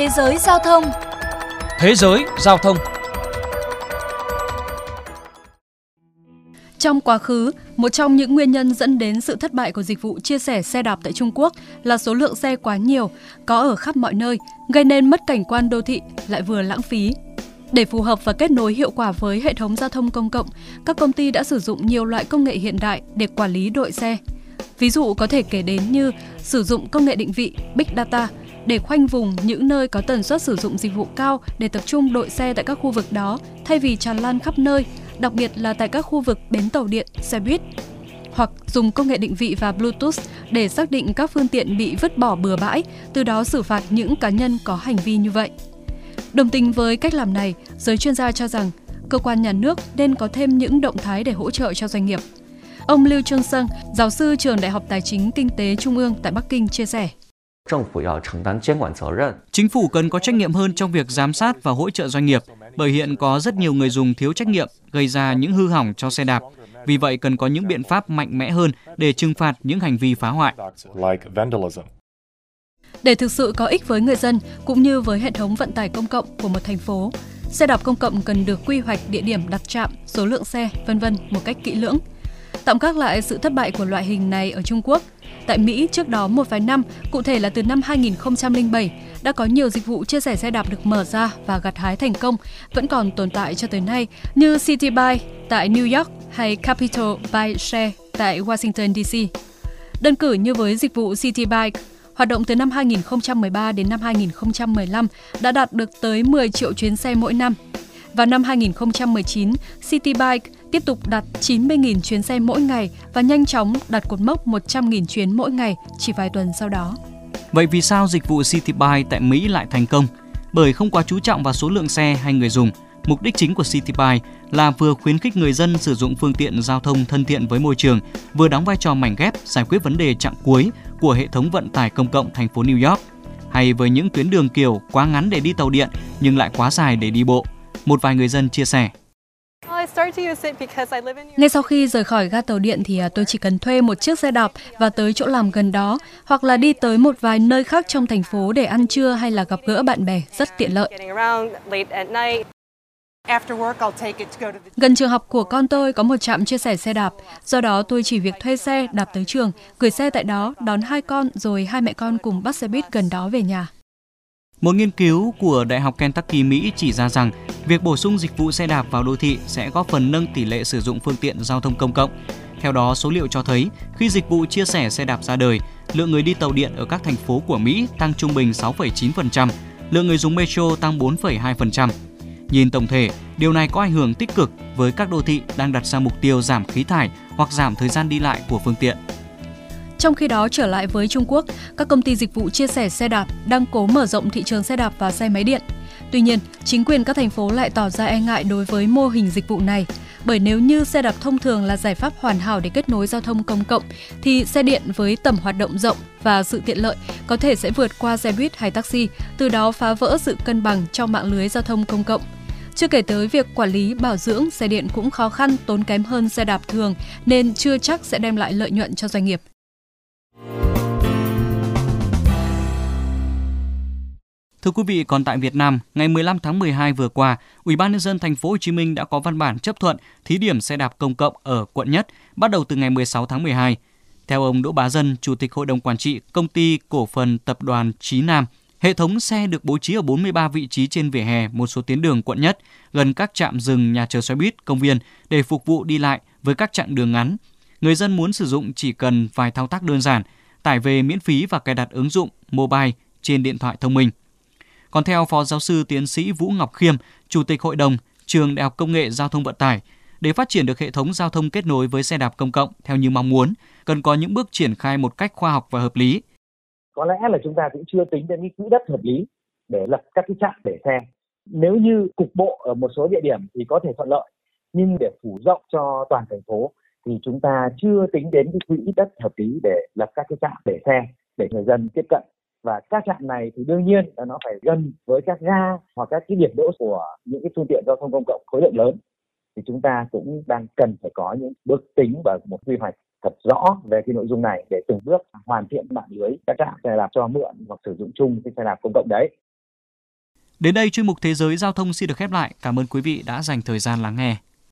Thế giới giao thông Thế giới giao thông Trong quá khứ, một trong những nguyên nhân dẫn đến sự thất bại của dịch vụ chia sẻ xe đạp tại Trung Quốc là số lượng xe quá nhiều, có ở khắp mọi nơi, gây nên mất cảnh quan đô thị lại vừa lãng phí. Để phù hợp và kết nối hiệu quả với hệ thống giao thông công cộng, các công ty đã sử dụng nhiều loại công nghệ hiện đại để quản lý đội xe. Ví dụ có thể kể đến như sử dụng công nghệ định vị Big Data để khoanh vùng những nơi có tần suất sử dụng dịch vụ cao để tập trung đội xe tại các khu vực đó thay vì tràn lan khắp nơi, đặc biệt là tại các khu vực bến tàu điện, xe buýt. Hoặc dùng công nghệ định vị và Bluetooth để xác định các phương tiện bị vứt bỏ bừa bãi, từ đó xử phạt những cá nhân có hành vi như vậy. Đồng tình với cách làm này, giới chuyên gia cho rằng cơ quan nhà nước nên có thêm những động thái để hỗ trợ cho doanh nghiệp. Ông Lưu Trương Sơn, giáo sư trường Đại học Tài chính Kinh tế Trung ương tại Bắc Kinh chia sẻ. Chính phủ cần có trách nhiệm hơn trong việc giám sát và hỗ trợ doanh nghiệp, bởi hiện có rất nhiều người dùng thiếu trách nhiệm gây ra những hư hỏng cho xe đạp. Vì vậy cần có những biện pháp mạnh mẽ hơn để trừng phạt những hành vi phá hoại. Để thực sự có ích với người dân cũng như với hệ thống vận tải công cộng của một thành phố, xe đạp công cộng cần được quy hoạch địa điểm đặt trạm, số lượng xe, vân vân một cách kỹ lưỡng. Tạm gác lại sự thất bại của loại hình này ở Trung Quốc, tại Mỹ trước đó một vài năm, cụ thể là từ năm 2007, đã có nhiều dịch vụ chia sẻ xe đạp được mở ra và gặt hái thành công, vẫn còn tồn tại cho tới nay như City Bike tại New York hay Capital Bike Share tại Washington DC. Đơn cử như với dịch vụ City Bike, hoạt động từ năm 2013 đến năm 2015 đã đạt được tới 10 triệu chuyến xe mỗi năm. Vào năm 2019, City Bike tiếp tục đặt 90.000 chuyến xe mỗi ngày và nhanh chóng đặt cột mốc 100.000 chuyến mỗi ngày chỉ vài tuần sau đó. Vậy vì sao dịch vụ City Bike tại Mỹ lại thành công? Bởi không quá chú trọng vào số lượng xe hay người dùng. Mục đích chính của City Bike là vừa khuyến khích người dân sử dụng phương tiện giao thông thân thiện với môi trường, vừa đóng vai trò mảnh ghép giải quyết vấn đề chặng cuối của hệ thống vận tải công cộng thành phố New York. Hay với những tuyến đường kiểu quá ngắn để đi tàu điện nhưng lại quá dài để đi bộ. Một vài người dân chia sẻ. Ngay sau khi rời khỏi ga tàu điện thì à, tôi chỉ cần thuê một chiếc xe đạp và tới chỗ làm gần đó, hoặc là đi tới một vài nơi khác trong thành phố để ăn trưa hay là gặp gỡ bạn bè, rất tiện lợi. Gần trường học của con tôi có một trạm chia sẻ xe đạp, do đó tôi chỉ việc thuê xe đạp tới trường, gửi xe tại đó, đón hai con rồi hai mẹ con cùng bắt xe buýt gần đó về nhà. Một nghiên cứu của Đại học Kentucky Mỹ chỉ ra rằng việc bổ sung dịch vụ xe đạp vào đô thị sẽ góp phần nâng tỷ lệ sử dụng phương tiện giao thông công cộng. Theo đó, số liệu cho thấy khi dịch vụ chia sẻ xe đạp ra đời, lượng người đi tàu điện ở các thành phố của Mỹ tăng trung bình 6,9%, lượng người dùng metro tăng 4,2%. Nhìn tổng thể, điều này có ảnh hưởng tích cực với các đô thị đang đặt ra mục tiêu giảm khí thải hoặc giảm thời gian đi lại của phương tiện. Trong khi đó, trở lại với Trung Quốc, các công ty dịch vụ chia sẻ xe đạp đang cố mở rộng thị trường xe đạp và xe máy điện. Tuy nhiên, chính quyền các thành phố lại tỏ ra e ngại đối với mô hình dịch vụ này. Bởi nếu như xe đạp thông thường là giải pháp hoàn hảo để kết nối giao thông công cộng, thì xe điện với tầm hoạt động rộng và sự tiện lợi có thể sẽ vượt qua xe buýt hay taxi, từ đó phá vỡ sự cân bằng trong mạng lưới giao thông công cộng. Chưa kể tới việc quản lý bảo dưỡng xe điện cũng khó khăn, tốn kém hơn xe đạp thường nên chưa chắc sẽ đem lại lợi nhuận cho doanh nghiệp. Thưa quý vị, còn tại Việt Nam, ngày 15 tháng 12 vừa qua, Ủy ban nhân dân thành phố Hồ Chí Minh đã có văn bản chấp thuận thí điểm xe đạp công cộng ở quận Nhất bắt đầu từ ngày 16 tháng 12. Theo ông Đỗ Bá Dân, Chủ tịch Hội đồng Quản trị Công ty Cổ phần Tập đoàn Chí Nam, hệ thống xe được bố trí ở 43 vị trí trên vỉa hè một số tuyến đường quận Nhất, gần các trạm dừng nhà chờ xe buýt, công viên để phục vụ đi lại với các chặng đường ngắn. Người dân muốn sử dụng chỉ cần vài thao tác đơn giản, tải về miễn phí và cài đặt ứng dụng mobile trên điện thoại thông minh. Còn theo Phó Giáo sư Tiến sĩ Vũ Ngọc Khiêm, Chủ tịch Hội đồng Trường Đại học Công nghệ Giao thông Vận tải, để phát triển được hệ thống giao thông kết nối với xe đạp công cộng theo như mong muốn, cần có những bước triển khai một cách khoa học và hợp lý. Có lẽ là chúng ta cũng chưa tính đến cái quỹ đất hợp lý để lập các cái trạm để xe. Nếu như cục bộ ở một số địa điểm thì có thể thuận lợi, nhưng để phủ rộng cho toàn thành phố thì chúng ta chưa tính đến cái quỹ đất hợp lý để lập các cái trạm để xe để người dân tiếp cận và các trạm này thì đương nhiên là nó phải gần với các ga hoặc các cái điểm đỗ của những cái phương tiện giao thông công cộng khối lượng lớn thì chúng ta cũng đang cần phải có những bước tính và một quy hoạch thật rõ về cái nội dung này để từng bước hoàn thiện mạng lưới các trạm xe đạp cho mượn hoặc sử dụng chung cái xe đạp công cộng đấy Đến đây chuyên mục Thế giới Giao thông xin được khép lại. Cảm ơn quý vị đã dành thời gian lắng nghe.